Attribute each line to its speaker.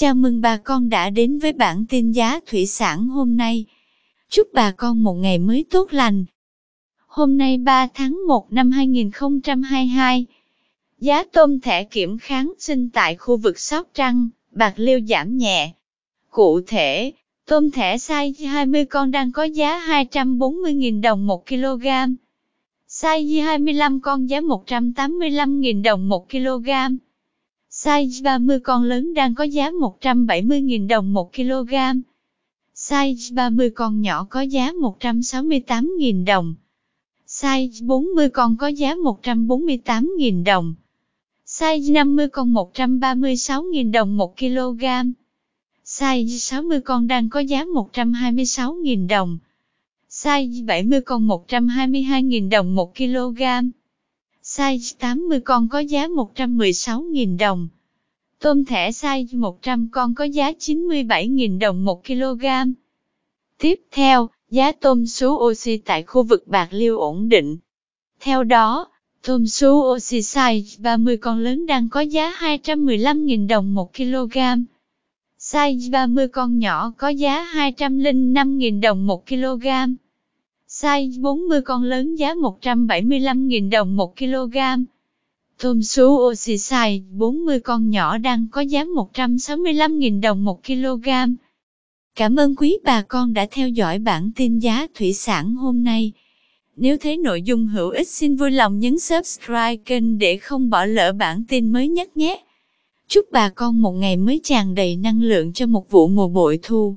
Speaker 1: Chào mừng bà con đã đến với bản tin giá thủy sản hôm nay. Chúc bà con một ngày mới tốt lành. Hôm nay 3 tháng 1 năm 2022, giá tôm thẻ kiểm kháng sinh tại khu vực Sóc Trăng, Bạc Liêu giảm nhẹ. Cụ thể, tôm thẻ size 20 con đang có giá 240.000 đồng 1 kg. Size 25 con giá 185.000 đồng 1 kg. Size 30 con lớn đang có giá 170.000 đồng 1 kg. Size 30 con nhỏ có giá 168.000 đồng. Size 40 con có giá 148.000 đồng. Size 50 con 136.000 đồng 1 kg. Size 60 con đang có giá 126.000 đồng. Size 70 con 122.000 đồng 1 kg. Size 80 con có giá 116.000 đồng. Tôm thẻ size 100 con có giá 97.000 đồng 1 kg. Tiếp theo, giá tôm sú oxy tại khu vực Bạc Liêu ổn định. Theo đó, tôm sú oxy size 30 con lớn đang có giá 215.000 đồng 1 kg. Size 30 con nhỏ có giá 205.000 đồng 1 kg. Size 40 con lớn giá 175.000 đồng 1 kg. Tôm sú oxy size 40 con nhỏ đang có giá 165.000 đồng 1 kg. Cảm ơn quý bà con đã theo dõi bản tin giá thủy sản hôm nay. Nếu thấy nội dung hữu ích xin vui lòng nhấn subscribe kênh để không bỏ lỡ bản tin mới nhất nhé. Chúc bà con một ngày mới tràn đầy năng lượng cho một vụ mùa bội thu.